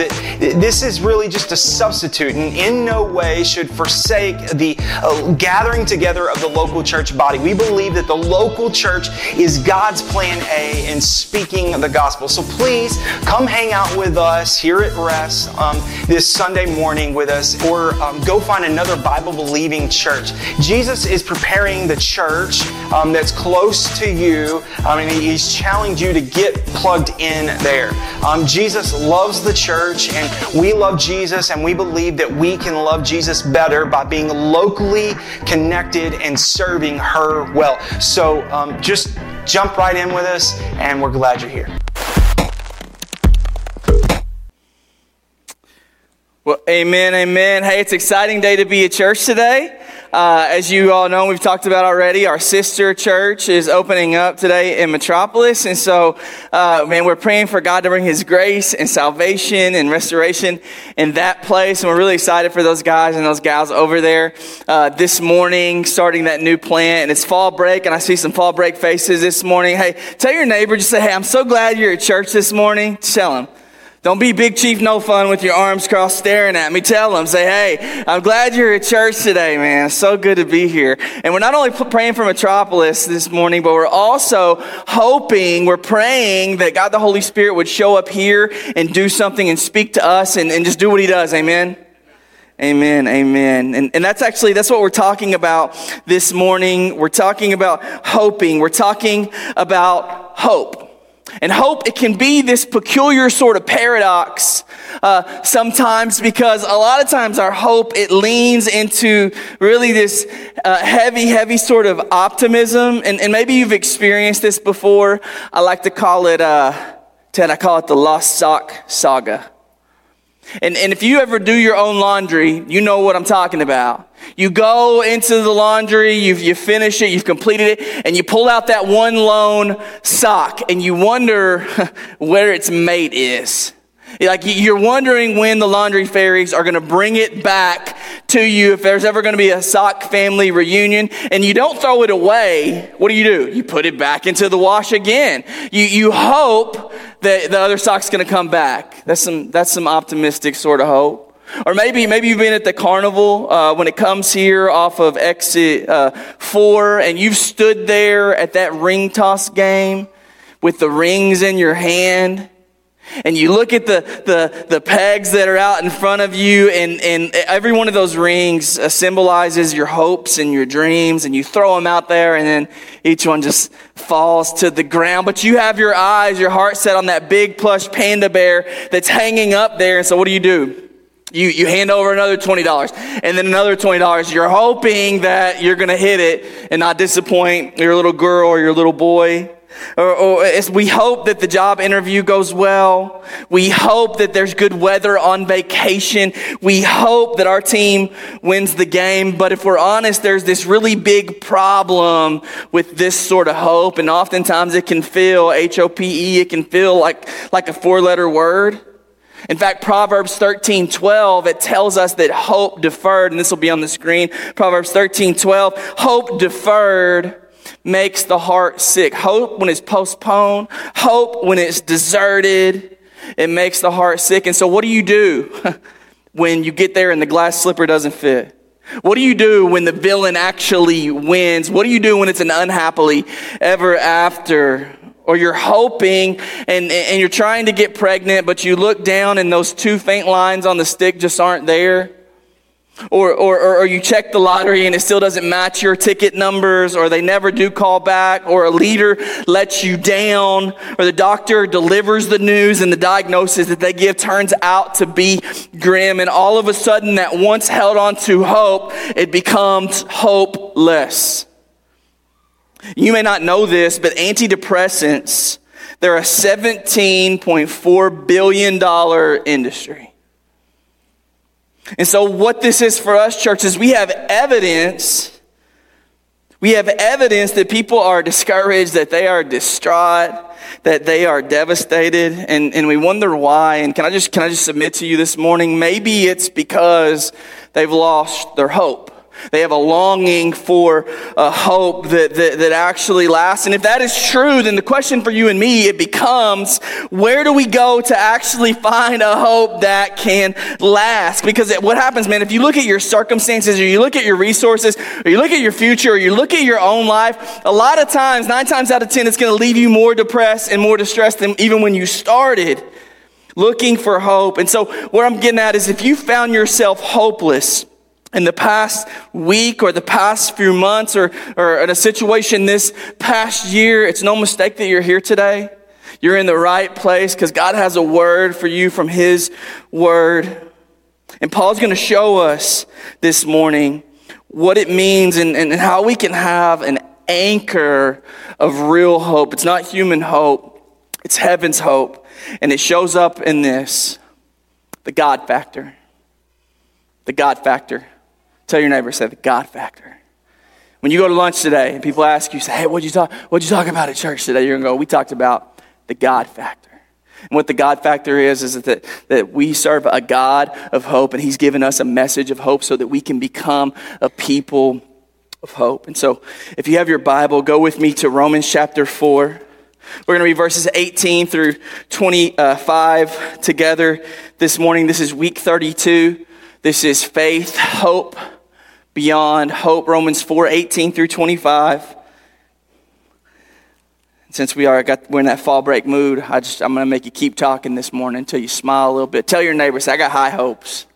that this is really just a substitute and in no way should forsake the uh, gathering together of the local church body. We believe that the local church is God's plan A in speaking the gospel. So please come hang out with us here at Rest um, this Sunday morning with us or um, go find another Bible believing church. Jesus is preparing the church um, that's close to you. I mean, he's challenged you to get plugged in there. Um, Jesus loves the church, and we love Jesus, and we believe that we can love Jesus better by being locally connected and serving her well. So um, just jump right in with us, and we're glad you're here. Well, amen, amen. Hey, it's exciting day to be at church today. Uh, as you all know, we've talked about already, our sister church is opening up today in Metropolis. And so, uh, man, we're praying for God to bring His grace and salvation and restoration in that place. And we're really excited for those guys and those gals over there uh, this morning, starting that new plant. And it's fall break, and I see some fall break faces this morning. Hey, tell your neighbor, just say, hey, I'm so glad you're at church this morning. Tell them. Don't be Big Chief No Fun with your arms crossed staring at me. Tell them, say, hey, I'm glad you're at church today, man. It's so good to be here. And we're not only praying for Metropolis this morning, but we're also hoping, we're praying that God the Holy Spirit would show up here and do something and speak to us and, and just do what he does. Amen. Amen, amen. And, and that's actually, that's what we're talking about this morning. We're talking about hoping. We're talking about hope. And hope, it can be this peculiar sort of paradox uh, sometimes because a lot of times our hope, it leans into really this uh, heavy, heavy sort of optimism. And, and maybe you've experienced this before. I like to call it, uh, Ted, I call it the lost sock saga. And, and if you ever do your own laundry, you know what I'm talking about. You go into the laundry, you've, you finish it, you've completed it, and you pull out that one lone sock and you wonder where its mate is. Like you're wondering when the laundry fairies are going to bring it back to you if there's ever going to be a sock family reunion and you don't throw it away. What do you do? You put it back into the wash again. You, you hope that the other sock's going to come back. That's some, that's some optimistic sort of hope. Or maybe, maybe you've been at the carnival uh, when it comes here off of exit uh, four, and you've stood there at that ring toss game with the rings in your hand, and you look at the, the, the pegs that are out in front of you, and, and every one of those rings symbolizes your hopes and your dreams, and you throw them out there, and then each one just falls to the ground. But you have your eyes, your heart set on that big plush panda bear that's hanging up there, and so what do you do? You, you hand over another $20 and then another $20. You're hoping that you're going to hit it and not disappoint your little girl or your little boy. Or, or we hope that the job interview goes well. We hope that there's good weather on vacation. We hope that our team wins the game. But if we're honest, there's this really big problem with this sort of hope. And oftentimes it can feel, H-O-P-E, it can feel like, like a four letter word. In fact, Proverbs 13, 12, it tells us that hope deferred, and this will be on the screen. Proverbs 13, 12, hope deferred makes the heart sick. Hope when it's postponed, hope when it's deserted, it makes the heart sick. And so what do you do when you get there and the glass slipper doesn't fit? What do you do when the villain actually wins? What do you do when it's an unhappily ever after? Or you're hoping and, and you're trying to get pregnant, but you look down and those two faint lines on the stick just aren't there. Or, or, or you check the lottery and it still doesn't match your ticket numbers, or they never do call back, or a leader lets you down, or the doctor delivers the news and the diagnosis that they give turns out to be grim, and all of a sudden that once held on to hope, it becomes hopeless. You may not know this, but antidepressants, They're a $17.4 billion industry. And so, what this is for us, church, is we have evidence. We have evidence that people are discouraged, that they are distraught, that they are devastated, and, and we wonder why. And can I just can I just submit to you this morning? Maybe it's because they've lost their hope. They have a longing for a hope that, that, that, actually lasts. And if that is true, then the question for you and me, it becomes, where do we go to actually find a hope that can last? Because what happens, man, if you look at your circumstances or you look at your resources or you look at your future or you look at your own life, a lot of times, nine times out of ten, it's going to leave you more depressed and more distressed than even when you started looking for hope. And so what I'm getting at is if you found yourself hopeless, in the past week or the past few months or, or in a situation this past year, it's no mistake that you're here today. You're in the right place because God has a word for you from His word. And Paul's going to show us this morning what it means and, and how we can have an anchor of real hope. It's not human hope, it's heaven's hope. And it shows up in this the God factor. The God factor. Tell your neighbor, say the God factor. When you go to lunch today and people ask you, say, hey, what'd you talk, what'd you talk about at church today? You're gonna go, we talked about the God factor. And what the God factor is, is that, that we serve a God of hope and He's given us a message of hope so that we can become a people of hope. And so if you have your Bible, go with me to Romans chapter 4. We're going to read verses 18 through 25 together this morning. This is week 32. This is faith, hope, beyond hope. Romans 4 18 through 25. Since we are got, we're in that fall break mood, I just, I'm going to make you keep talking this morning until you smile a little bit. Tell your neighbors, I got high hopes.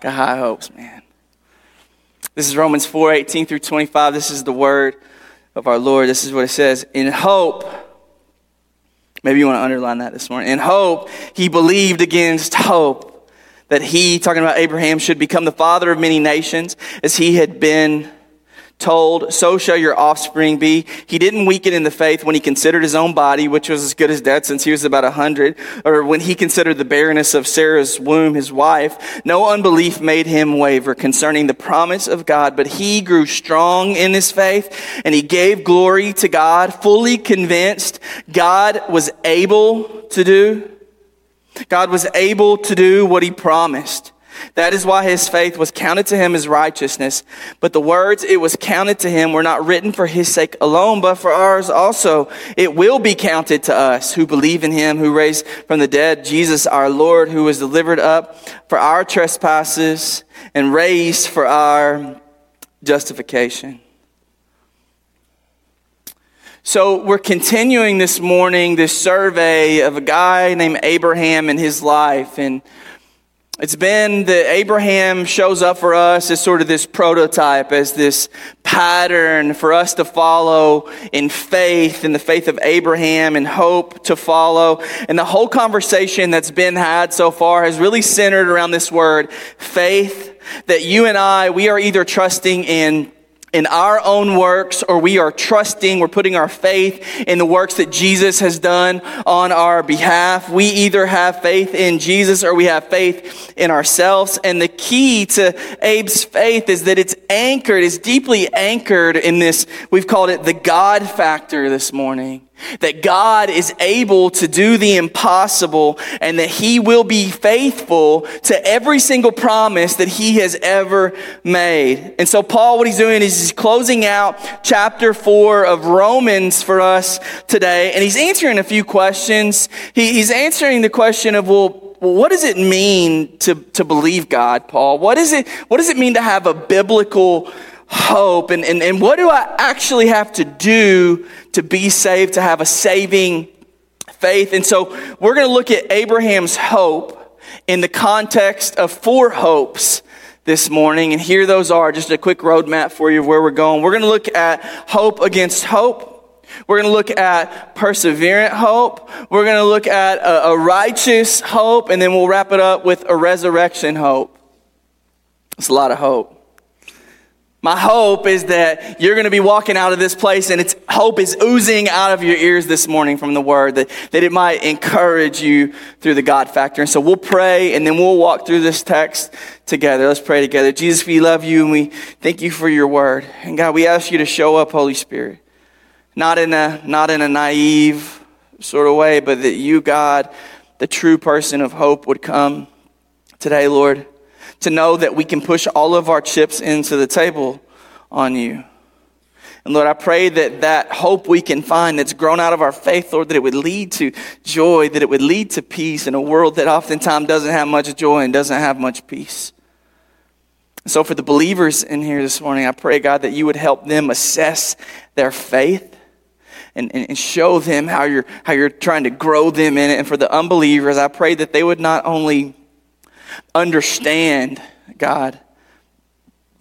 Got high hopes, man. This is Romans 4 18 through 25. This is the word of our Lord. This is what it says. In hope, maybe you want to underline that this morning. In hope, he believed against hope that he, talking about Abraham, should become the father of many nations as he had been told, so shall your offspring be. He didn't weaken in the faith when he considered his own body, which was as good as dead since he was about a hundred, or when he considered the barrenness of Sarah's womb, his wife. No unbelief made him waver concerning the promise of God, but he grew strong in his faith and he gave glory to God, fully convinced God was able to do God was able to do what he promised. That is why his faith was counted to him as righteousness. But the words it was counted to him were not written for his sake alone, but for ours also. It will be counted to us who believe in him who raised from the dead Jesus our Lord, who was delivered up for our trespasses and raised for our justification. So, we're continuing this morning this survey of a guy named Abraham and his life. And it's been that Abraham shows up for us as sort of this prototype, as this pattern for us to follow in faith, in the faith of Abraham and hope to follow. And the whole conversation that's been had so far has really centered around this word, faith, that you and I, we are either trusting in in our own works or we are trusting, we're putting our faith in the works that Jesus has done on our behalf. We either have faith in Jesus or we have faith in ourselves. And the key to Abe's faith is that it's anchored, it's deeply anchored in this, we've called it the God factor this morning. That God is able to do the impossible and that He will be faithful to every single promise that He has ever made. And so, Paul, what he's doing is he's closing out chapter four of Romans for us today, and he's answering a few questions. He, he's answering the question of, well, what does it mean to, to believe God, Paul? What, is it, what does it mean to have a biblical hope? And, and, and what do I actually have to do to be saved, to have a saving faith? And so we're going to look at Abraham's hope in the context of four hopes this morning. And here those are just a quick roadmap for you of where we're going. We're going to look at hope against hope. We're going to look at perseverant hope. We're going to look at a, a righteous hope. And then we'll wrap it up with a resurrection hope. It's a lot of hope. My hope is that you're going to be walking out of this place and its hope is oozing out of your ears this morning from the word that, that it might encourage you through the God factor. And so we'll pray and then we'll walk through this text together. Let's pray together. Jesus, we love you and we thank you for your word. And God, we ask you to show up, Holy Spirit. Not in a, not in a naive sort of way, but that you, God, the true person of hope would come today, Lord to know that we can push all of our chips into the table on you. And Lord, I pray that that hope we can find that's grown out of our faith, Lord, that it would lead to joy, that it would lead to peace in a world that oftentimes doesn't have much joy and doesn't have much peace. So, for the believers in here this morning, I pray, God, that you would help them assess their faith and, and, and show them how you're, how you're trying to grow them in it. And for the unbelievers, I pray that they would not only understand, God,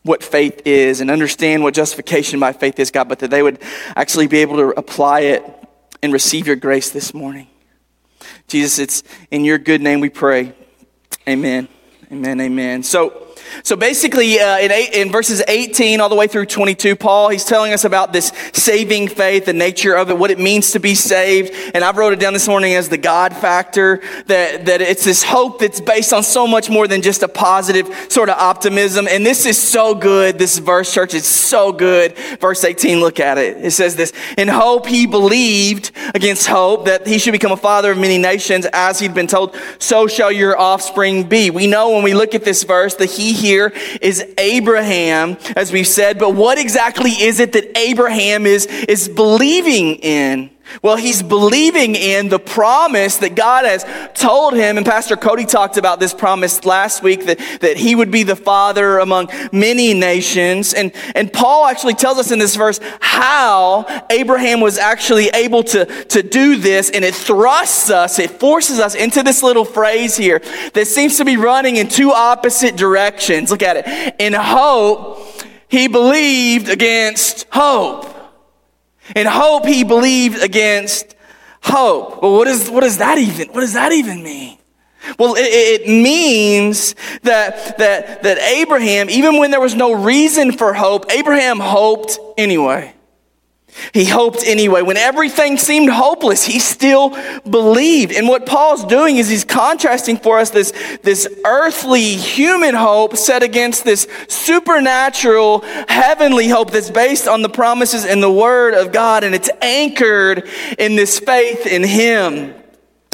what faith is and understand what justification by faith is, God, but that they would actually be able to apply it and receive your grace this morning. Jesus, it's in your good name we pray. Amen. Amen. Amen. So, so basically, uh, in, eight, in verses 18 all the way through 22, Paul, he's telling us about this saving faith, the nature of it, what it means to be saved. And I've wrote it down this morning as the God factor, that, that it's this hope that's based on so much more than just a positive sort of optimism. And this is so good. This verse, church, is so good. Verse 18, look at it. It says this, in hope he believed against hope that he should become a father of many nations as he'd been told, so shall your offspring be. We know when we look at this verse that he here is Abraham, as we've said, but what exactly is it that Abraham is, is believing in? Well, he's believing in the promise that God has told him. And Pastor Cody talked about this promise last week that, that he would be the father among many nations. And, and Paul actually tells us in this verse how Abraham was actually able to, to do this. And it thrusts us, it forces us into this little phrase here that seems to be running in two opposite directions. Look at it. In hope, he believed against hope. In hope, he believed against hope. Well, what, is, what does that even, what does that even mean? Well, it, it, means that, that, that Abraham, even when there was no reason for hope, Abraham hoped anyway. He hoped anyway. When everything seemed hopeless, he still believed. And what Paul's doing is he's contrasting for us this, this earthly human hope set against this supernatural heavenly hope that's based on the promises in the Word of God. And it's anchored in this faith in Him.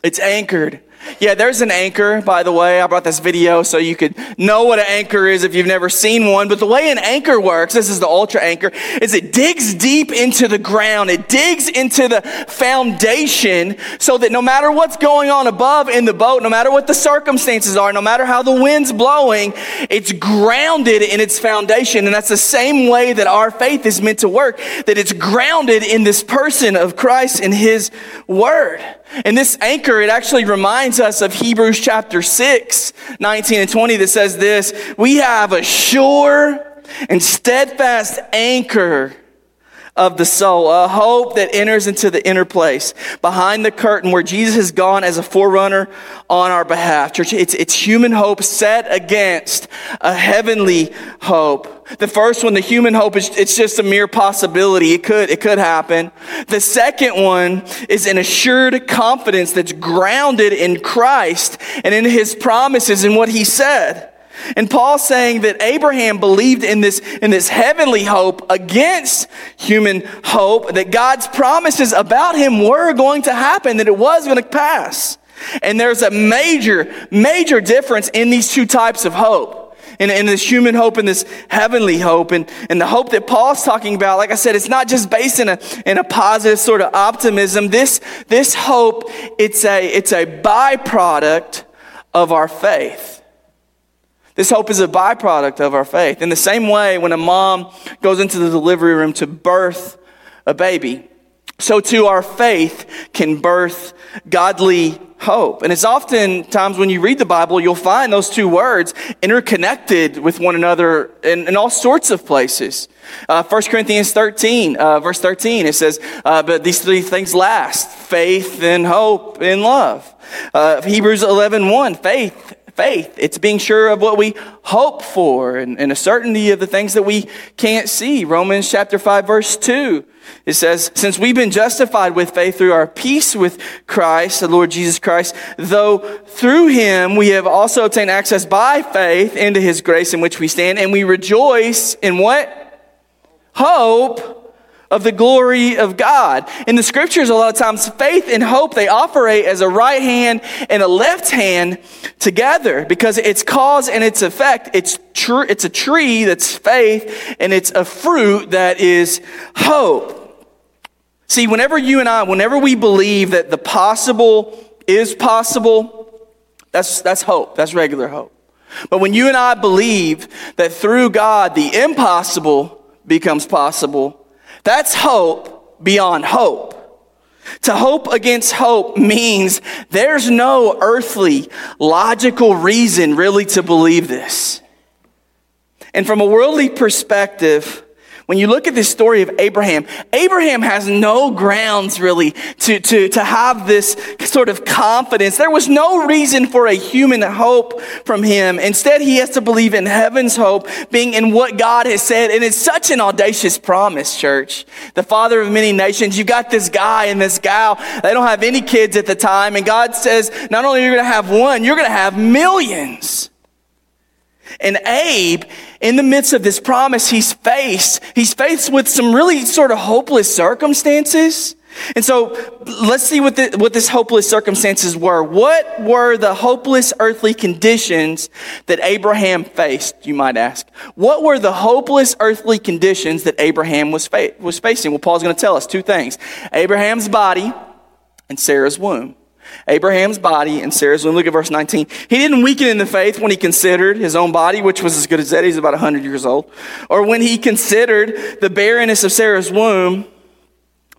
It's anchored. Yeah, there's an anchor, by the way. I brought this video so you could know what an anchor is if you've never seen one. But the way an anchor works, this is the ultra anchor, is it digs deep into the ground. It digs into the foundation so that no matter what's going on above in the boat, no matter what the circumstances are, no matter how the wind's blowing, it's grounded in its foundation. And that's the same way that our faith is meant to work, that it's grounded in this person of Christ and His Word. And this anchor, it actually reminds us of Hebrews chapter 6, 19 and 20 that says this, we have a sure and steadfast anchor of the soul, a hope that enters into the inner place behind the curtain where Jesus has gone as a forerunner on our behalf. Church, it's, it's human hope set against a heavenly hope. The first one, the human hope, is it's just a mere possibility. It could, it could happen. The second one is an assured confidence that's grounded in Christ and in his promises and what he said. And Paul's saying that Abraham believed in this, in this heavenly hope against human hope, that God's promises about him were going to happen, that it was going to pass. And there's a major, major difference in these two types of hope. In, in this human hope and this heavenly hope. And, and the hope that Paul's talking about, like I said, it's not just based in a, in a positive sort of optimism. This, this hope, it's a, it's a byproduct of our faith. This hope is a byproduct of our faith. In the same way, when a mom goes into the delivery room to birth a baby, so too our faith can birth godly hope. And it's often times when you read the Bible, you'll find those two words interconnected with one another in, in all sorts of places. Uh, 1 Corinthians 13, uh, verse 13, it says, uh, but these three things last, faith and hope and love. Uh, Hebrews 11, 1, faith, faith. It's being sure of what we hope for and, and, a certainty of the things that we can't see. Romans chapter 5 verse 2. It says, since we've been justified with faith through our peace with Christ, the Lord Jesus Christ, though through him we have also obtained access by faith into his grace in which we stand, and we rejoice in what? Hope of the glory of God. In the scriptures, a lot of times, faith and hope, they operate as a right hand and a left hand together because it's cause and its effect. It's true, it's a tree that's faith and it's a fruit that is hope. See, whenever you and I, whenever we believe that the possible is possible, that's, that's hope. That's regular hope. But when you and I believe that through God, the impossible becomes possible, that's hope beyond hope. To hope against hope means there's no earthly, logical reason really to believe this. And from a worldly perspective, when you look at this story of Abraham, Abraham has no grounds really to, to, to have this sort of confidence. There was no reason for a human hope from him. Instead, he has to believe in heaven's hope, being in what God has said. And it's such an audacious promise, church. The father of many nations, you've got this guy and this gal. They don't have any kids at the time. And God says, not only are you going to have one, you're going to have millions. And Abe, in the midst of this promise, he's faced, he's faced with some really sort of hopeless circumstances. And so let's see what, the, what this hopeless circumstances were. What were the hopeless earthly conditions that Abraham faced, you might ask? What were the hopeless earthly conditions that Abraham was, fa- was facing? Well, Paul's going to tell us two things Abraham's body and Sarah's womb. Abraham's body and Sarah's womb. Look at verse 19. He didn't weaken in the faith when he considered his own body, which was as good as that. He's about 100 years old. Or when he considered the barrenness of Sarah's womb.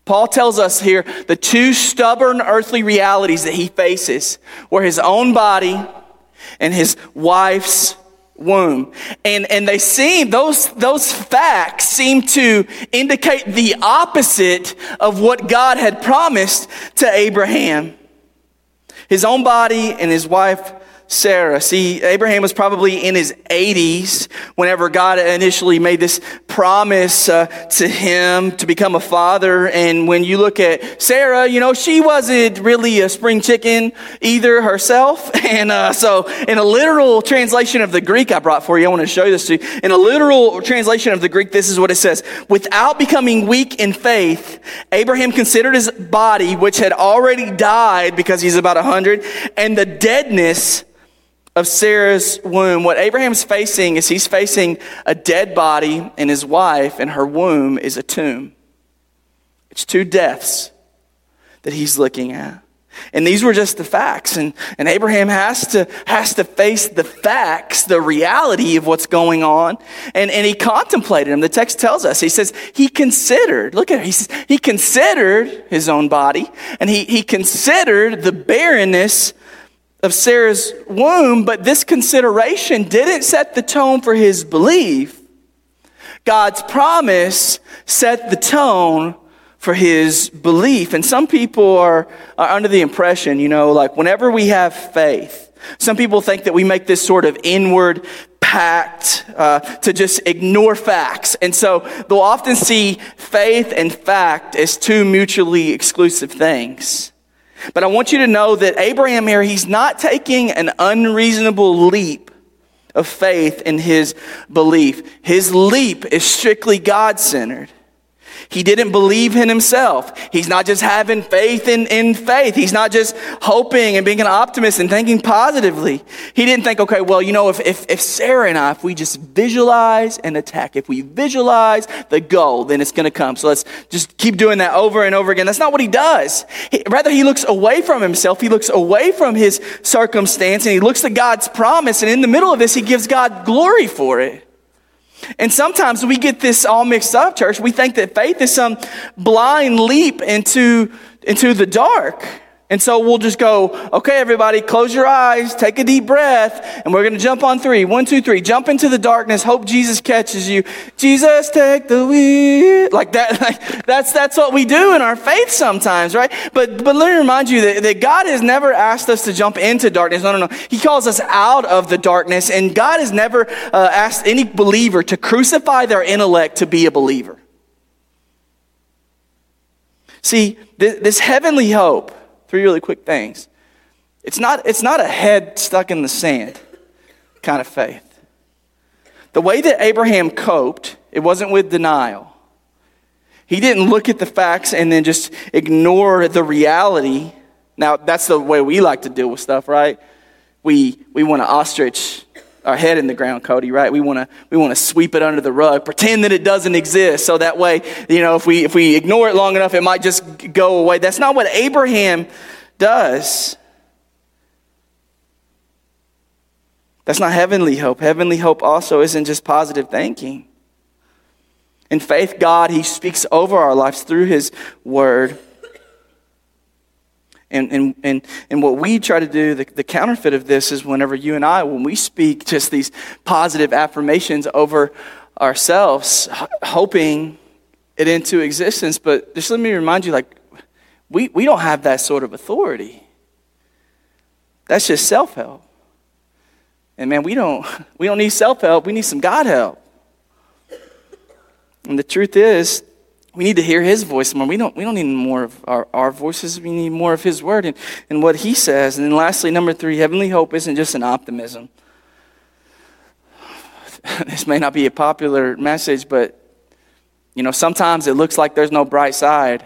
Paul tells us here the two stubborn earthly realities that he faces were his own body and his wife's womb. And, and they seem, those, those facts seem to indicate the opposite of what God had promised to Abraham his own body and his wife Sarah. See, Abraham was probably in his 80s whenever God initially made this promise uh, to him to become a father. And when you look at Sarah, you know, she wasn't really a spring chicken either herself. And uh, so, in a literal translation of the Greek I brought for you, I want to show you this to you. In a literal translation of the Greek, this is what it says Without becoming weak in faith, Abraham considered his body, which had already died because he's about 100, and the deadness of Sarah's womb, what Abraham's facing is he's facing a dead body, and his wife and her womb is a tomb. It's two deaths that he's looking at. And these were just the facts. And, and Abraham has to, has to face the facts, the reality of what's going on. And, and he contemplated them. The text tells us, he says, he considered, look at it, he says, he considered his own body and he, he considered the barrenness of Sarah's womb, but this consideration didn't set the tone for his belief. God's promise set the tone for his belief. And some people are, are under the impression, you know, like whenever we have faith, some people think that we make this sort of inward pact uh, to just ignore facts. And so they'll often see faith and fact as two mutually exclusive things. But I want you to know that Abraham here, he's not taking an unreasonable leap of faith in his belief. His leap is strictly God centered. He didn't believe in himself. He's not just having faith in, in faith. He's not just hoping and being an optimist and thinking positively. He didn't think, okay, well, you know, if, if, if Sarah and I, if we just visualize and attack, if we visualize the goal, then it's going to come. So let's just keep doing that over and over again. That's not what he does. He, rather, he looks away from himself. He looks away from his circumstance and he looks at God's promise. And in the middle of this, he gives God glory for it. And sometimes we get this all mixed up, church. We think that faith is some blind leap into, into the dark. And so we'll just go, okay, everybody, close your eyes, take a deep breath, and we're going to jump on three. One, two, three. Jump into the darkness. Hope Jesus catches you. Jesus, take the wheel. Like that. Like, that's, that's what we do in our faith sometimes, right? But, but let me remind you that, that God has never asked us to jump into darkness. No, no, no. He calls us out of the darkness, and God has never uh, asked any believer to crucify their intellect to be a believer. See, this, this heavenly hope, three really quick things. It's not, it's not a head stuck in the sand kind of faith. The way that Abraham coped, it wasn't with denial. He didn't look at the facts and then just ignore the reality. Now, that's the way we like to deal with stuff, right? We, we want to ostrich our head in the ground, Cody, right? We want to we want to sweep it under the rug, pretend that it doesn't exist, so that way, you know, if we if we ignore it long enough, it might just go away. That's not what Abraham does. That's not heavenly hope. Heavenly hope also isn't just positive thinking. In faith, God, He speaks over our lives through His Word. And, and, and, and what we try to do, the, the counterfeit of this is whenever you and I, when we speak just these positive affirmations over ourselves, hoping it into existence. But just let me remind you, like, we, we don't have that sort of authority. That's just self help. And man, we don't, we don't need self help, we need some God help. And the truth is, we need to hear his voice more. We don't, we don't need more of our, our voices. We need more of his word and, and what he says. And then lastly, number three, heavenly hope isn't just an optimism. this may not be a popular message, but you know, sometimes it looks like there's no bright side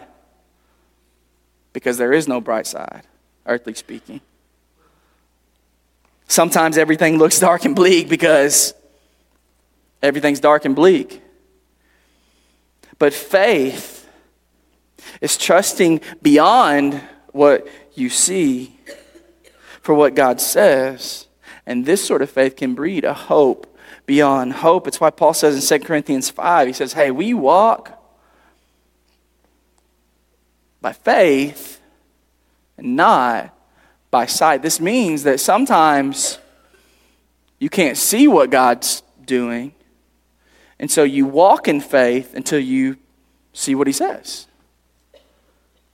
because there is no bright side, earthly speaking. Sometimes everything looks dark and bleak because everything's dark and bleak. But faith is trusting beyond what you see for what God says. And this sort of faith can breed a hope beyond hope. It's why Paul says in 2 Corinthians 5, he says, Hey, we walk by faith and not by sight. This means that sometimes you can't see what God's doing, and so you walk in faith until you see what he says.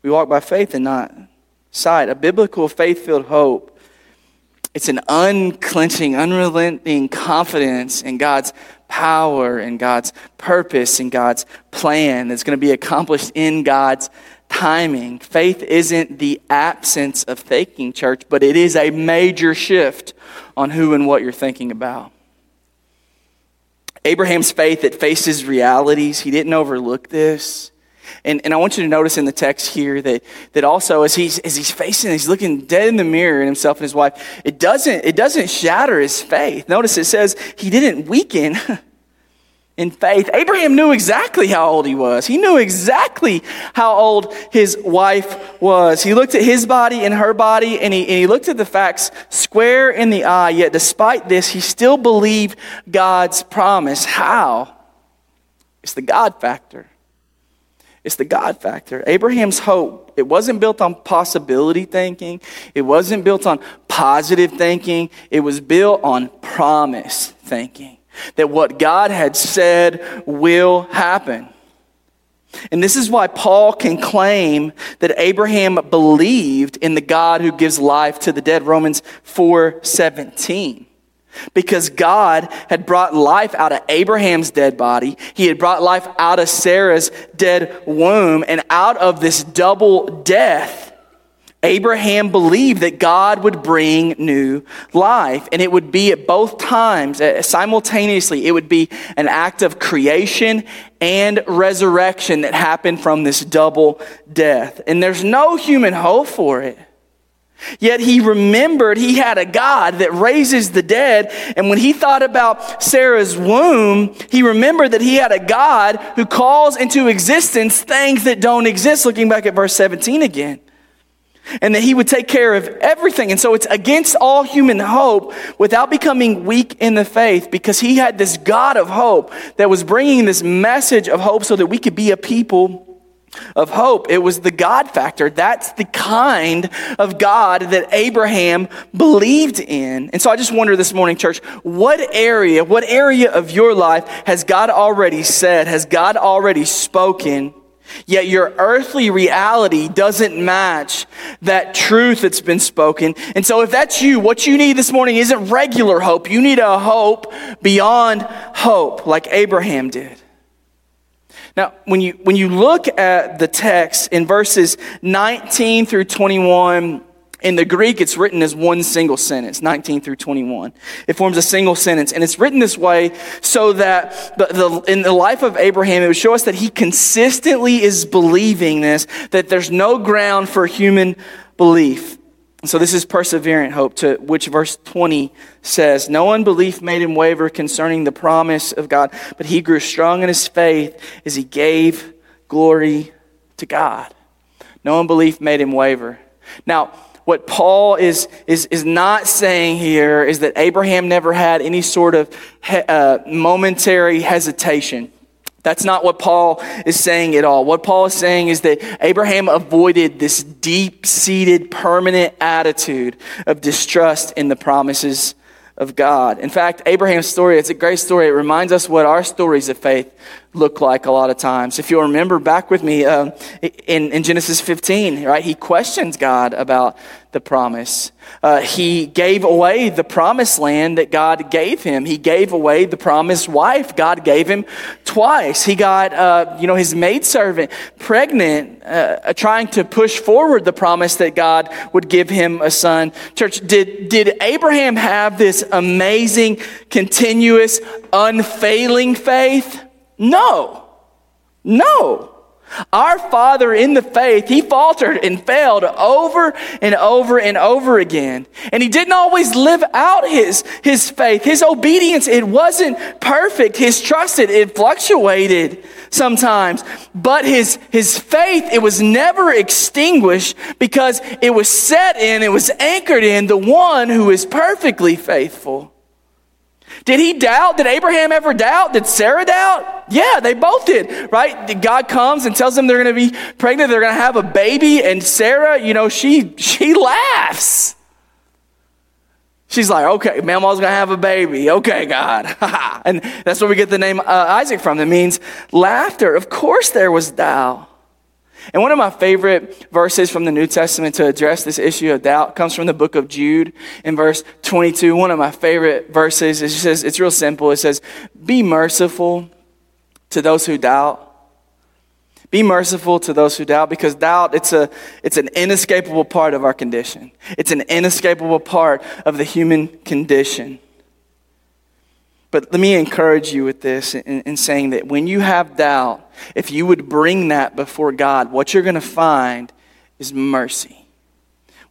We walk by faith and not sight. A biblical faith filled hope. It's an unclenching, unrelenting confidence in God's power and God's purpose and God's plan that's going to be accomplished in God's timing. Faith isn't the absence of thinking, church, but it is a major shift on who and what you're thinking about. Abraham's faith that faces realities, he didn't overlook this. And, and I want you to notice in the text here that, that also as he's, as he's facing, he's looking dead in the mirror in himself and his wife, it doesn't, it doesn't shatter his faith. Notice it says he didn't weaken. in faith. Abraham knew exactly how old he was. He knew exactly how old his wife was. He looked at his body and her body, and he, and he looked at the facts square in the eye. Yet, despite this, he still believed God's promise. How? It's the God factor. It's the God factor. Abraham's hope, it wasn't built on possibility thinking. It wasn't built on positive thinking. It was built on promise thinking that what God had said will happen. And this is why Paul can claim that Abraham believed in the God who gives life to the dead, Romans 4:17. Because God had brought life out of Abraham's dead body. He had brought life out of Sarah's dead womb and out of this double death Abraham believed that God would bring new life, and it would be at both times, uh, simultaneously, it would be an act of creation and resurrection that happened from this double death. And there's no human hope for it. Yet he remembered he had a God that raises the dead. And when he thought about Sarah's womb, he remembered that he had a God who calls into existence things that don't exist. Looking back at verse 17 again and that he would take care of everything. And so it's against all human hope without becoming weak in the faith because he had this God of hope that was bringing this message of hope so that we could be a people of hope. It was the God factor. That's the kind of God that Abraham believed in. And so I just wonder this morning, church, what area, what area of your life has God already said, has God already spoken? Yet your earthly reality doesn't match that truth that's been spoken. And so if that's you, what you need this morning isn't regular hope. You need a hope beyond hope, like Abraham did. Now, when you, when you look at the text in verses 19 through 21, in the Greek, it's written as one single sentence, 19 through 21. It forms a single sentence. And it's written this way so that the, the, in the life of Abraham, it would show us that he consistently is believing this, that there's no ground for human belief. So this is perseverant hope, to which verse 20 says, No unbelief made him waver concerning the promise of God, but he grew strong in his faith as he gave glory to God. No unbelief made him waver. Now, what Paul is, is, is not saying here is that Abraham never had any sort of he, uh, momentary hesitation. That's not what Paul is saying at all. What Paul is saying is that Abraham avoided this deep seated, permanent attitude of distrust in the promises of God. In fact, Abraham's story, it's a great story. It reminds us what our stories of faith look like a lot of times. If you'll remember back with me uh, in, in Genesis 15, right, he questions God about the promise. Uh, he gave away the promised land that God gave him. He gave away the promised wife God gave him twice. He got, uh, you know, his maidservant pregnant, uh, trying to push forward the promise that God would give him a son. Church, did, did Abraham have this amazing, continuous, unfailing faith? No. No. Our father in the faith, he faltered and failed over and over and over again. And he didn't always live out his, his faith. His obedience, it wasn't perfect. His trust, it, it fluctuated sometimes. But his, his faith, it was never extinguished because it was set in, it was anchored in the one who is perfectly faithful. Did he doubt? Did Abraham ever doubt? Did Sarah doubt? Yeah, they both did, right? God comes and tells them they're going to be pregnant, they're going to have a baby, and Sarah, you know, she she laughs. She's like, okay, Mama's gonna have a baby. Okay, God. and that's where we get the name uh, Isaac from. That means laughter. Of course, there was doubt. And one of my favorite verses from the New Testament to address this issue of doubt comes from the book of Jude in verse 22. One of my favorite verses. It says, it's real simple. It says, Be merciful to those who doubt. Be merciful to those who doubt because doubt, it's, a, it's an inescapable part of our condition. It's an inescapable part of the human condition. But let me encourage you with this in, in, saying that when you have doubt, if you would bring that before God, what you're going to find is mercy.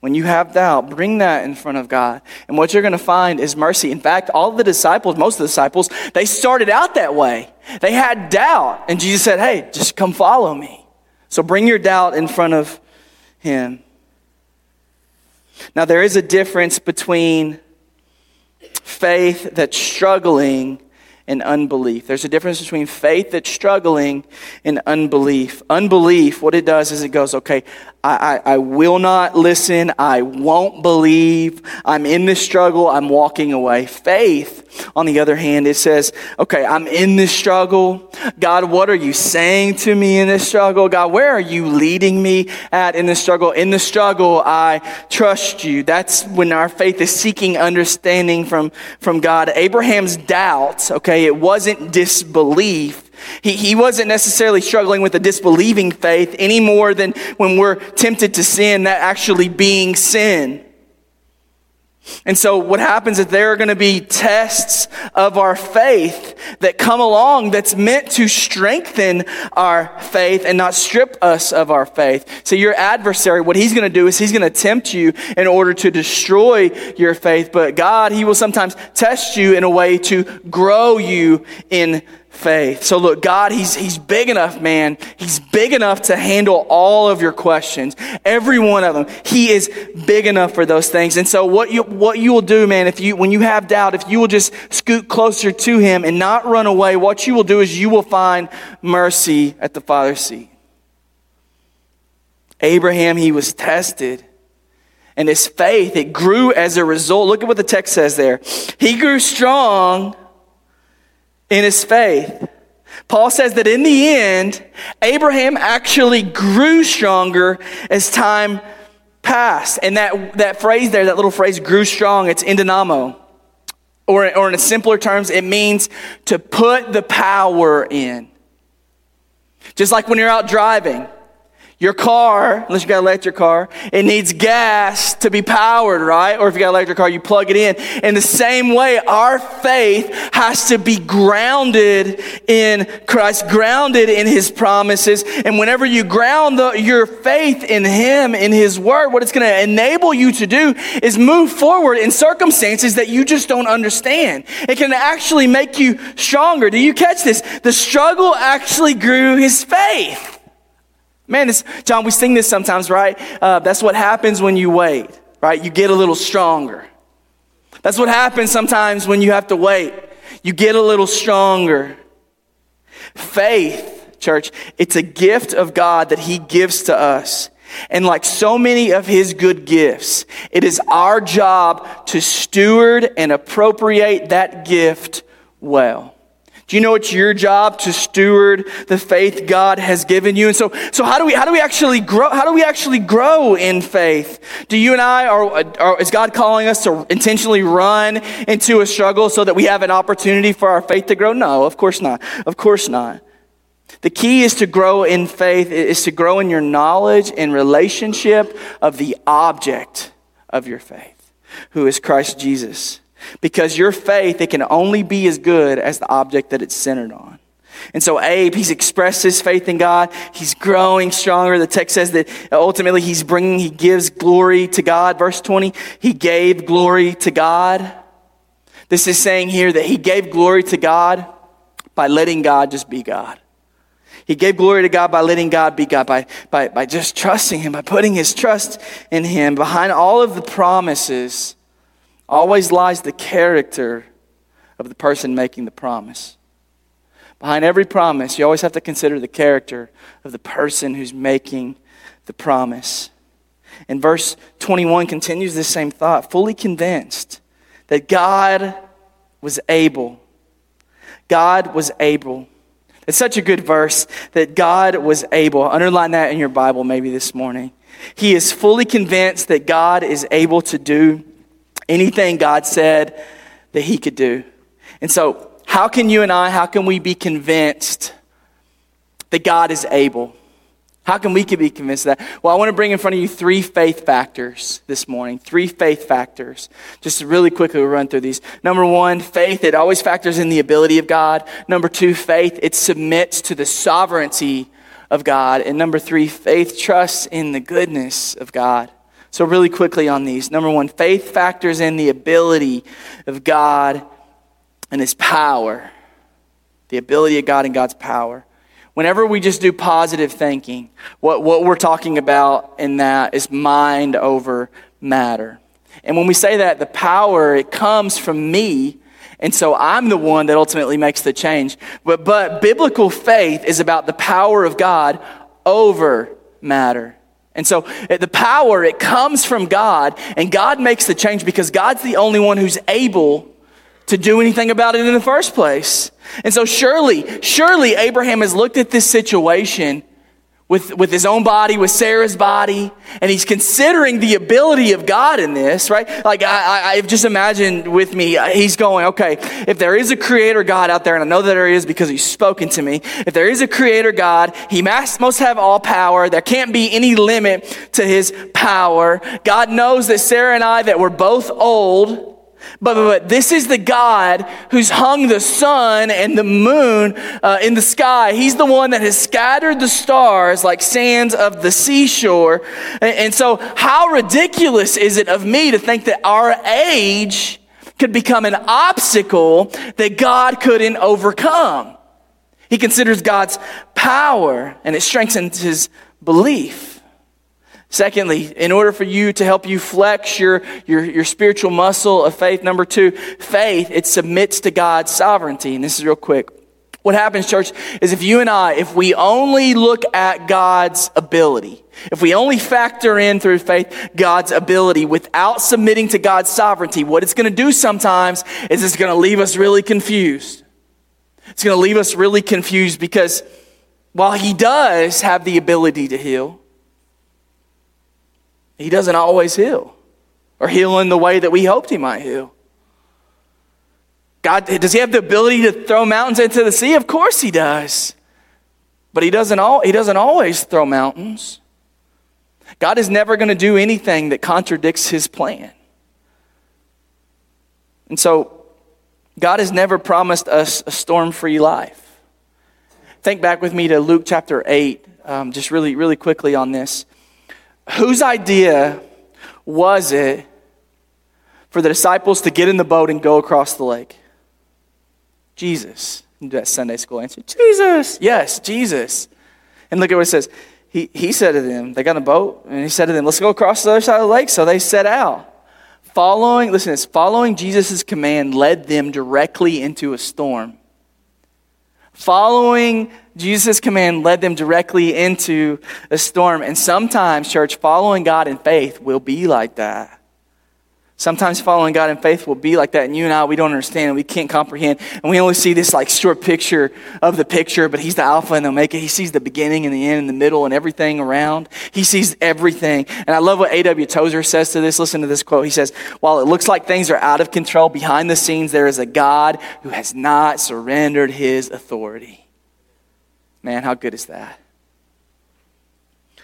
When you have doubt, bring that in front of God. And what you're going to find is mercy. In fact, all the disciples, most of the disciples, they started out that way. They had doubt. And Jesus said, hey, just come follow me. So bring your doubt in front of Him. Now, there is a difference between faith that's struggling and unbelief. There's a difference between faith that's struggling and unbelief. Unbelief, what it does is it goes, okay, I, I, I, will not listen. I won't believe. I'm in this struggle. I'm walking away. Faith, on the other hand, it says, okay, I'm in this struggle. God, what are you saying to me in this struggle? God, where are you leading me at in this struggle? In the struggle, I trust you. That's when our faith is seeking understanding from, from God. Abraham's doubts, okay, it wasn't disbelief he, he wasn't necessarily struggling with a disbelieving faith any more than when we're tempted to sin, that actually being sin. And so, what happens is there are going to be tests of our faith that come along that's meant to strengthen our faith and not strip us of our faith. So, your adversary, what he's going to do is he's going to tempt you in order to destroy your faith. But God, he will sometimes test you in a way to grow you in faith. So look, God, he's, he's big enough, man. He's big enough to handle all of your questions. Every one of them. He is big enough for those things. And so what you, what you will do, man, if you, when you have doubt, if you will just scoot closer to him and not run away, what you will do is you will find mercy at the Father's seat. Abraham, he was tested. And his faith, it grew as a result. Look at what the text says there. He grew strong in his faith. Paul says that in the end, Abraham actually grew stronger as time passed. And that, that phrase there, that little phrase, grew strong, it's endonamo. Or, or in simpler terms, it means to put the power in. Just like when you're out driving, your car, unless you got an electric car, it needs gas to be powered, right? Or if you got an electric car, you plug it in. In the same way, our faith has to be grounded in Christ, grounded in His promises. And whenever you ground the, your faith in Him, in His Word, what it's going to enable you to do is move forward in circumstances that you just don't understand. It can actually make you stronger. Do you catch this? The struggle actually grew his faith. Man, this, John, we sing this sometimes, right? Uh, that's what happens when you wait, right? You get a little stronger. That's what happens sometimes when you have to wait. You get a little stronger. Faith, church, it's a gift of God that He gives to us. And like so many of His good gifts, it is our job to steward and appropriate that gift well. Do you know it's your job to steward the faith God has given you? And so, so how do we, how do we actually grow? How do we actually grow in faith? Do you and I, are, are, is God calling us to intentionally run into a struggle so that we have an opportunity for our faith to grow? No, of course not. Of course not. The key is to grow in faith, is to grow in your knowledge and relationship of the object of your faith, who is Christ Jesus. Because your faith, it can only be as good as the object that it's centered on. And so Abe, he's expressed his faith in God. He's growing stronger. The text says that ultimately he's bringing, he gives glory to God. Verse 20, he gave glory to God. This is saying here that he gave glory to God by letting God just be God. He gave glory to God by letting God be God, by, by, by just trusting him, by putting his trust in him. Behind all of the promises, always lies the character of the person making the promise. Behind every promise, you always have to consider the character of the person who's making the promise. And verse 21 continues this same thought, fully convinced that God was able. God was able. It's such a good verse that God was able. Underline that in your Bible maybe this morning. He is fully convinced that God is able to do anything God said that He could do. And so, how can you and I, how can we be convinced that God is able? How can we be convinced of that? Well, I want to bring in front of you three faith factors this morning. Three faith factors. Just really quickly run through these. Number one, faith, it always factors in the ability of God. Number two, faith, it submits to the sovereignty of God. And number three, faith trusts in the goodness of God. So, really quickly on these. Number one, faith factors in the ability of God and His power. The ability of God and God's power. Whenever we just do positive thinking, what, what we're talking about in that is mind over matter. And when we say that, the power, it comes from me. And so I'm the one that ultimately makes the change. But, but biblical faith is about the power of God over matter. And so eh, the power, it comes from God, and God makes the change because God's the only one who's able to do anything about it in the first place. And so surely, surely Abraham has looked at this situation with, with his own body, with Sarah's body, and he's considering the ability of God in this, right? Like, I, I, just imagined with me, uh, he's going, okay, if there is a creator God out there, and I know that there is because he's spoken to me, if there is a creator God, he must, must have all power. There can't be any limit to his power. God knows that Sarah and I, that we're both old, but, but, but, this is the God who's hung the sun and the moon uh, in the sky. He's the one that has scattered the stars like sands of the seashore. And, and so, how ridiculous is it of me to think that our age could become an obstacle that God couldn't overcome? He considers God's power and it strengthens his belief. Secondly, in order for you to help you flex your, your, your spiritual muscle of faith, number two, faith, it submits to God's sovereignty. And this is real quick. What happens, church, is if you and I, if we only look at God's ability, if we only factor in through faith God's ability without submitting to God's sovereignty, what it's going to do sometimes is it's going to leave us really confused. It's going to leave us really confused because while He does have the ability to heal, He doesn't always heal or heal in the way that we hoped He might heal. God, does He have the ability to throw mountains into the sea? Of course He does. But He doesn't, all, he doesn't always throw mountains. God is never going to do anything that contradicts His plan. And so, God has never promised us a storm free life. Think back with me to Luke chapter 8, um, just really, really quickly on this. Whose idea was it for the disciples to get in the boat and go across the lake? Jesus. Do That Sunday school answer. Jesus. Yes, Jesus. And look at what it says. He, he said to them, they got in a boat, and he said to them, let's go across the other side of the lake. So they set out. Following, listen this, following Jesus' command led them directly into a storm. Following Jesus' command led them directly into a storm. And sometimes, church, following God in faith will be like that. Sometimes following God in faith will be like that, and you and I, we don't understand, and we can't comprehend, and we only see this like short picture of the picture, but He's the Alpha and the Omega. He sees the beginning and the end and the middle and everything around. He sees everything. And I love what A.W. Tozer says to this. Listen to this quote. He says, While it looks like things are out of control, behind the scenes, there is a God who has not surrendered His authority. Man, how good is that?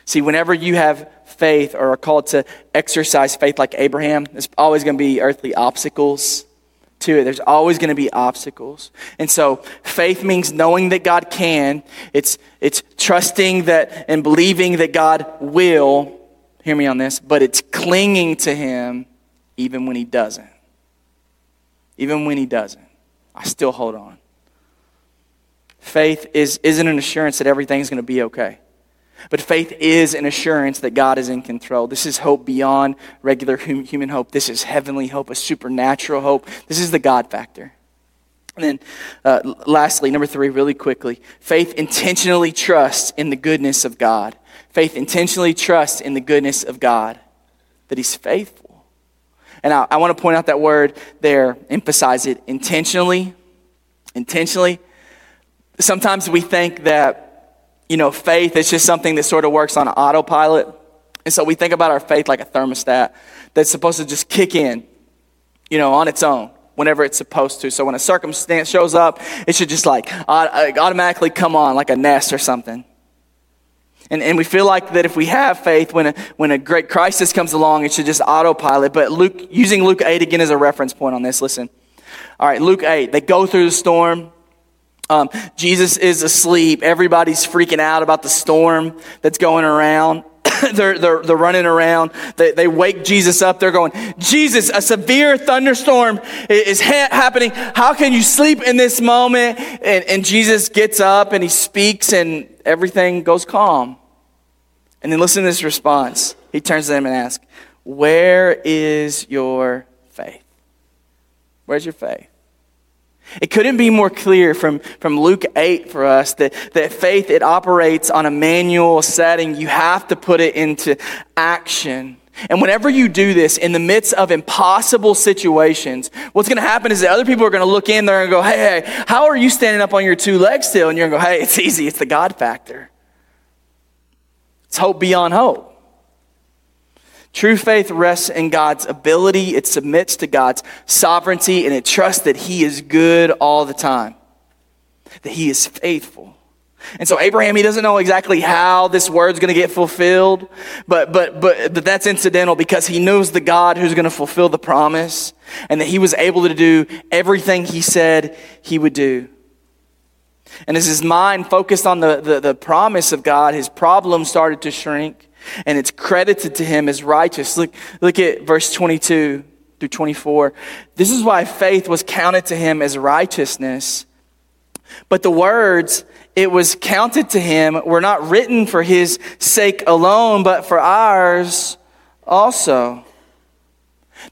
See, whenever you have faith or are called to exercise faith like Abraham, there's always going to be earthly obstacles to it. There's always going to be obstacles. And so faith means knowing that God can. It's, it's trusting that and believing that God will. Hear me on this, but it's clinging to Him even when He doesn't. Even when He doesn't. I still hold on. Faith is, isn't an assurance that everything's going to be okay. But faith is an assurance that God is in control. This is hope beyond regular human hope. This is heavenly hope, a supernatural hope. This is the God factor. And then, uh, lastly, number three, really quickly faith intentionally trusts in the goodness of God. Faith intentionally trusts in the goodness of God, that He's faithful. And I, I want to point out that word there, emphasize it intentionally. Intentionally. Sometimes we think that you know, faith is just something that sort of works on autopilot. And so we think about our faith like a thermostat that's supposed to just kick in, you know, on its own whenever it's supposed to. So when a circumstance shows up, it should just like automatically come on like a nest or something. And, and we feel like that if we have faith, when a, when a great crisis comes along, it should just autopilot. But Luke, using Luke 8 again as a reference point on this, listen. All right, Luke 8, they go through the storm. Um, Jesus is asleep. Everybody's freaking out about the storm that's going around. they're, they're, they're running around. They, they wake Jesus up. They're going, Jesus, a severe thunderstorm is ha- happening. How can you sleep in this moment? And, and Jesus gets up and he speaks and everything goes calm. And then listen to this response. He turns to them and asks, Where is your faith? Where's your faith? It couldn't be more clear from, from Luke 8 for us that, that faith, it operates on a manual setting. You have to put it into action. And whenever you do this in the midst of impossible situations, what's going to happen is that other people are going to look in there and go, hey, hey, how are you standing up on your two legs still? And you're going to go, hey, it's easy. It's the God factor. It's hope beyond hope. True faith rests in God's ability, it submits to God's sovereignty, and it trusts that He is good all the time, that He is faithful. And so Abraham, he doesn't know exactly how this word's going to get fulfilled, but, but, but, that's incidental because he knows the God who's going to fulfill the promise and that he was able to do everything he said he would do. And as his mind focused on the, the, the promise of God, his problems started to shrink and it's credited to him as righteous. Look, look at verse 22 through 24. This is why faith was counted to him as righteousness. But the words, it was counted to him, were not written for his sake alone, but for ours also.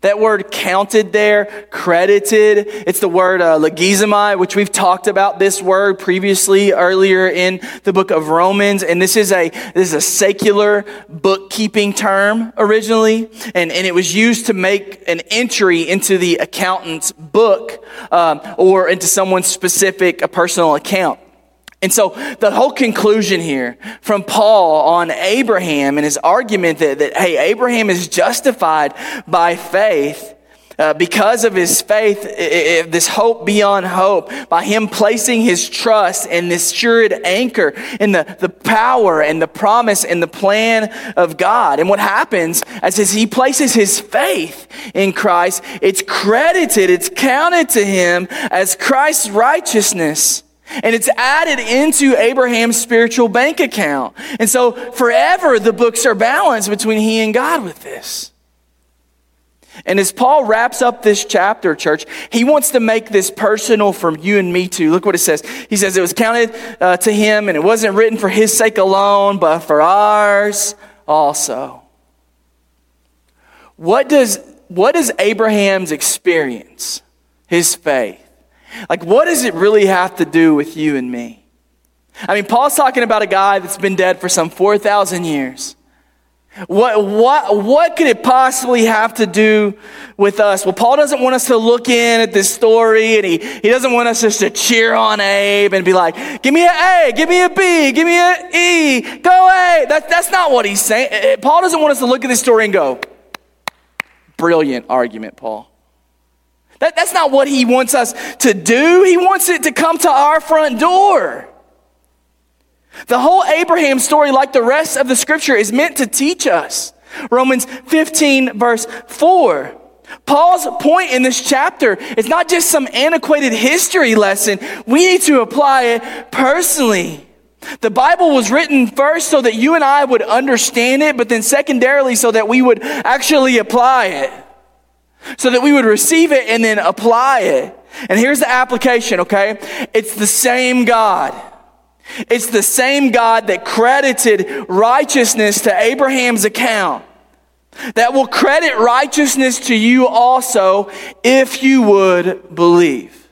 That word counted there, credited, it's the word uh, which we've talked about this word previously earlier in the book of Romans. And this is a, this is a secular bookkeeping term originally. And, and it was used to make an entry into the accountant's book um, or into someone's specific a personal account. And so the whole conclusion here from Paul on Abraham and his argument that, that hey, Abraham is justified by faith uh, because of his faith, this hope beyond hope, by him placing his trust in this assured anchor in the, the power and the promise and the plan of God. And what happens as he places his faith in Christ, it's credited, it's counted to him as Christ's righteousness. And it's added into Abraham's spiritual bank account. And so forever the books are balanced between he and God with this. And as Paul wraps up this chapter, church, he wants to make this personal from you and me too. Look what it says. He says it was counted uh, to him and it wasn't written for his sake alone, but for ours also. What does, what does Abraham's experience, his faith, like, what does it really have to do with you and me? I mean, Paul's talking about a guy that's been dead for some 4,000 years. What, what, what could it possibly have to do with us? Well, Paul doesn't want us to look in at this story and he, he doesn't want us just to cheer on Abe and be like, give me an A, give me a B, give me an E, go A. That, that's not what he's saying. Paul doesn't want us to look at this story and go, brilliant argument, Paul. That, that's not what he wants us to do. He wants it to come to our front door. The whole Abraham story, like the rest of the scripture, is meant to teach us. Romans 15, verse 4. Paul's point in this chapter is not just some antiquated history lesson. We need to apply it personally. The Bible was written first so that you and I would understand it, but then secondarily so that we would actually apply it so that we would receive it and then apply it. And here's the application, okay? It's the same God. It's the same God that credited righteousness to Abraham's account that will credit righteousness to you also if you would believe.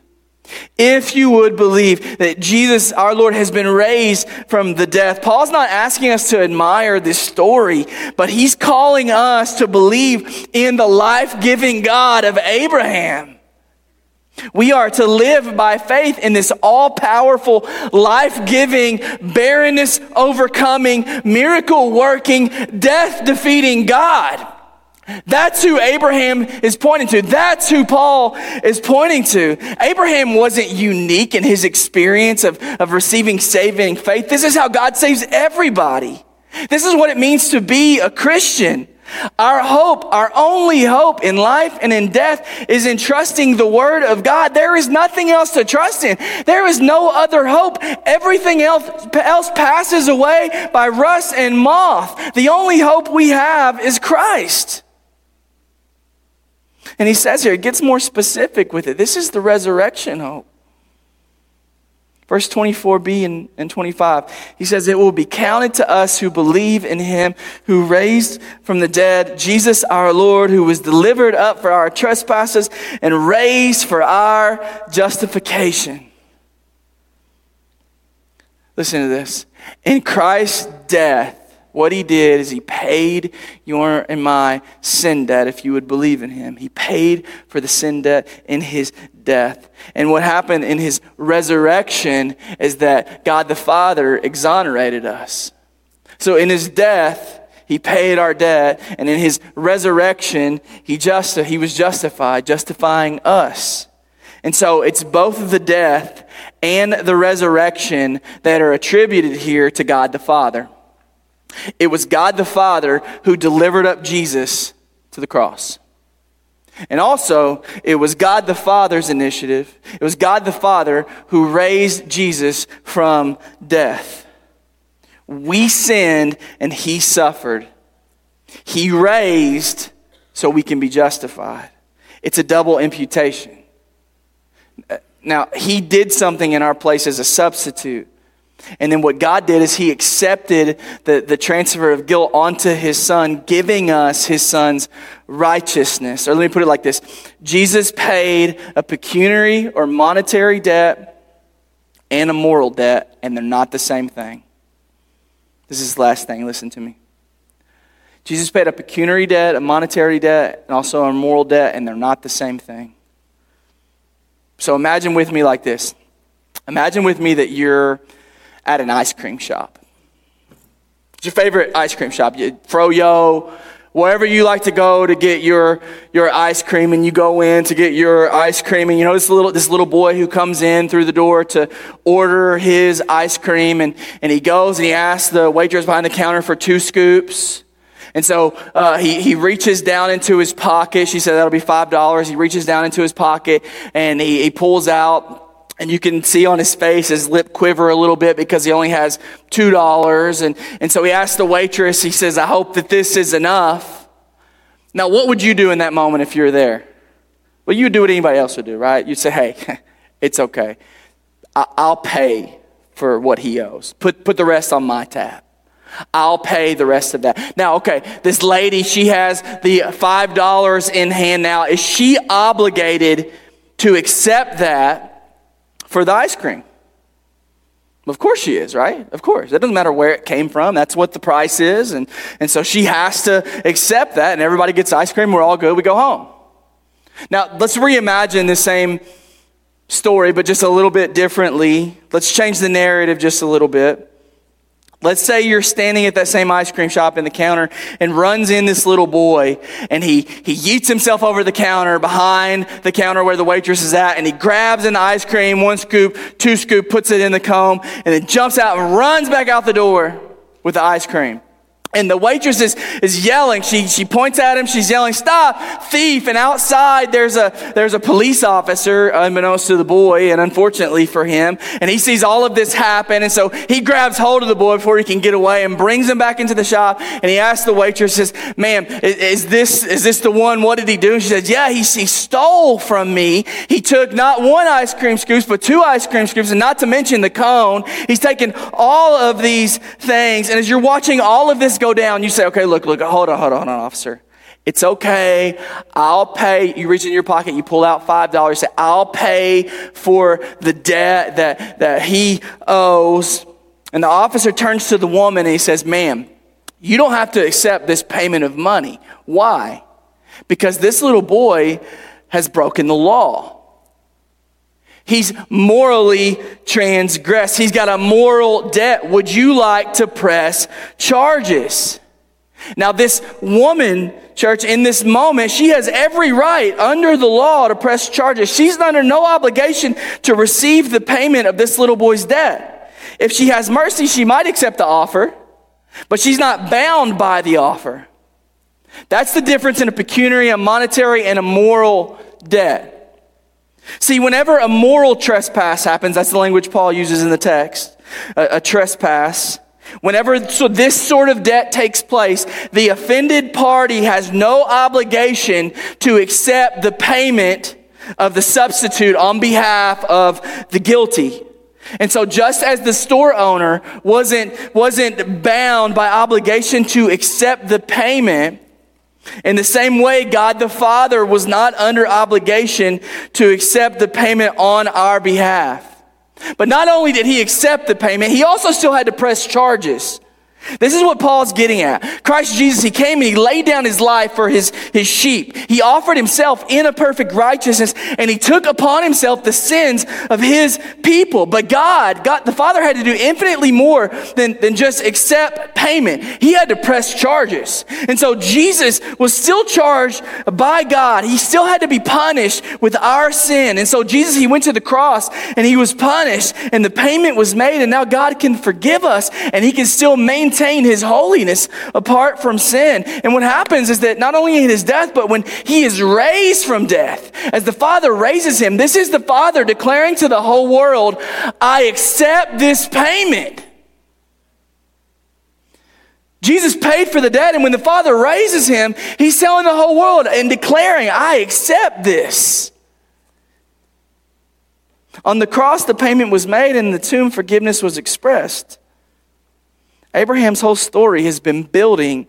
If you would believe that Jesus, our Lord, has been raised from the death. Paul's not asking us to admire this story, but he's calling us to believe in the life giving God of Abraham. We are to live by faith in this all powerful, life giving, barrenness overcoming, miracle working, death defeating God. That's who Abraham is pointing to. That's who Paul is pointing to. Abraham wasn't unique in his experience of, of receiving saving faith. This is how God saves everybody. This is what it means to be a Christian. Our hope, our only hope in life and in death is in trusting the Word of God. There is nothing else to trust in. There is no other hope. Everything else, else passes away by rust and moth. The only hope we have is Christ. And he says here, it gets more specific with it. This is the resurrection hope. Verse 24b and, and 25, he says, It will be counted to us who believe in him who raised from the dead Jesus our Lord, who was delivered up for our trespasses and raised for our justification. Listen to this. In Christ's death, what he did is he paid your and my sin debt if you would believe in him. He paid for the sin debt in his death. And what happened in his resurrection is that God the Father exonerated us. So in his death, he paid our debt, and in his resurrection, he, just, he was justified, justifying us. And so it's both the death and the resurrection that are attributed here to God the Father. It was God the Father who delivered up Jesus to the cross. And also, it was God the Father's initiative. It was God the Father who raised Jesus from death. We sinned and He suffered. He raised so we can be justified. It's a double imputation. Now, He did something in our place as a substitute. And then what God did is he accepted the, the transfer of guilt onto his son, giving us his son's righteousness. Or let me put it like this Jesus paid a pecuniary or monetary debt and a moral debt, and they're not the same thing. This is the last thing, listen to me. Jesus paid a pecuniary debt, a monetary debt, and also a moral debt, and they're not the same thing. So imagine with me like this. Imagine with me that you're at an ice cream shop. What's your favorite ice cream shop? Froyo, wherever you like to go to get your, your ice cream and you go in to get your ice cream and you know this little, this little boy who comes in through the door to order his ice cream and, and he goes and he asks the waitress behind the counter for two scoops. And so uh, he, he reaches down into his pocket. She said that'll be $5. He reaches down into his pocket and he, he pulls out and you can see on his face his lip quiver a little bit because he only has $2. And, and so he asks the waitress, he says, I hope that this is enough. Now, what would you do in that moment if you were there? Well, you would do what anybody else would do, right? You'd say, hey, it's okay. I'll pay for what he owes. Put, put the rest on my tab. I'll pay the rest of that. Now, okay, this lady, she has the $5 in hand now. Is she obligated to accept that for the ice cream? Of course she is, right? Of course. It doesn't matter where it came from. That's what the price is. And, and so she has to accept that, and everybody gets ice cream. We're all good. We go home. Now, let's reimagine the same story, but just a little bit differently. Let's change the narrative just a little bit. Let's say you're standing at that same ice cream shop in the counter and runs in this little boy and he, he yeets himself over the counter behind the counter where the waitress is at and he grabs an ice cream, one scoop, two scoop, puts it in the cone and then jumps out and runs back out the door with the ice cream. And the waitress is, is yelling. She, she points at him. She's yelling, stop, thief. And outside there's a, there's a police officer, unbeknownst to the boy, and unfortunately for him. And he sees all of this happen. And so he grabs hold of the boy before he can get away and brings him back into the shop. And he asks the waitress, says, ma'am, is, is this, is this the one? What did he do? And she says, yeah, he, he stole from me. He took not one ice cream scoop, but two ice cream scoops, and not to mention the cone. He's taken all of these things. And as you're watching all of this go down, you say, okay, look, look, hold on, hold on, on, officer. It's okay. I'll pay. You reach in your pocket, you pull out $5, say, I'll pay for the debt that, that he owes. And the officer turns to the woman and he says, ma'am, you don't have to accept this payment of money. Why? Because this little boy has broken the law. He's morally transgressed. He's got a moral debt. Would you like to press charges? Now, this woman, church, in this moment, she has every right under the law to press charges. She's under no obligation to receive the payment of this little boy's debt. If she has mercy, she might accept the offer, but she's not bound by the offer. That's the difference in a pecuniary, a monetary, and a moral debt. See, whenever a moral trespass happens, that's the language Paul uses in the text, a, a, trespass. Whenever so this sort of debt takes place, the offended party has no obligation to accept the payment of the substitute on behalf of the guilty. And so just as the store owner wasn't, wasn't bound by obligation to accept the payment, in the same way, God the Father was not under obligation to accept the payment on our behalf. But not only did he accept the payment, he also still had to press charges. This is what Paul's getting at. Christ Jesus, he came and he laid down his life for his, his sheep. He offered himself in a perfect righteousness and he took upon himself the sins of his people. But God, God, the Father had to do infinitely more than, than just accept payment. He had to press charges. And so Jesus was still charged by God. He still had to be punished with our sin. And so Jesus, he went to the cross and he was punished and the payment was made and now God can forgive us and he can still maintain maintain his holiness apart from sin. And what happens is that not only in his death, but when he is raised from death, as the Father raises him, this is the Father declaring to the whole world, I accept this payment. Jesus paid for the debt, and when the Father raises him, he's telling the whole world and declaring, I accept this. On the cross, the payment was made, and the tomb, forgiveness was expressed. Abraham's whole story has been building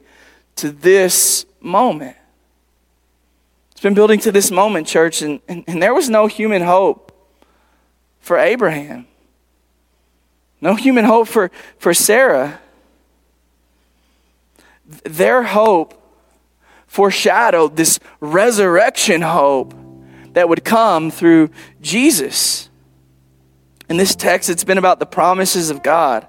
to this moment. It's been building to this moment, church, and, and, and there was no human hope for Abraham, no human hope for, for Sarah. Their hope foreshadowed this resurrection hope that would come through Jesus. In this text, it's been about the promises of God.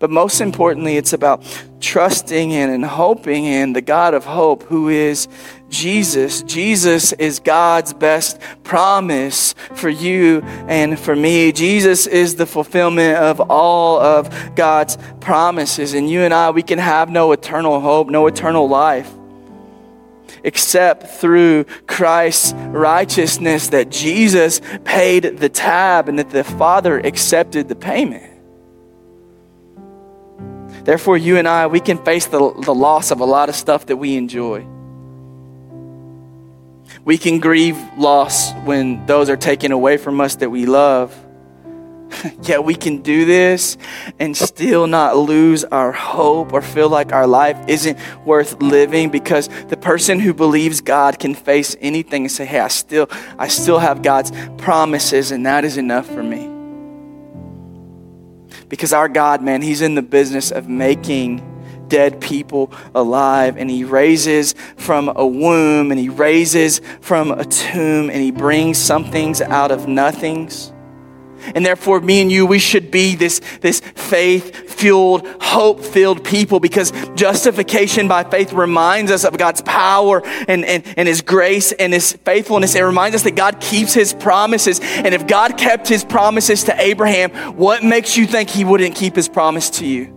But most importantly, it's about trusting in and hoping in the God of hope who is Jesus. Jesus is God's best promise for you and for me. Jesus is the fulfillment of all of God's promises. And you and I, we can have no eternal hope, no eternal life except through Christ's righteousness that Jesus paid the tab and that the Father accepted the payment. Therefore, you and I, we can face the, the loss of a lot of stuff that we enjoy. We can grieve loss when those are taken away from us that we love. Yet we can do this and still not lose our hope or feel like our life isn't worth living because the person who believes God can face anything and say, "Hey, I still I still have God's promises and that is enough for me." Because our God, man, He's in the business of making dead people alive. And He raises from a womb and He raises from a tomb and He brings some things out of nothings. And therefore, me and you, we should be this, this faith fueled, hope filled people because justification by faith reminds us of God's power and, and, and His grace and His faithfulness. It reminds us that God keeps His promises. And if God kept His promises to Abraham, what makes you think He wouldn't keep His promise to you?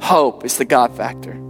Hope is the God factor.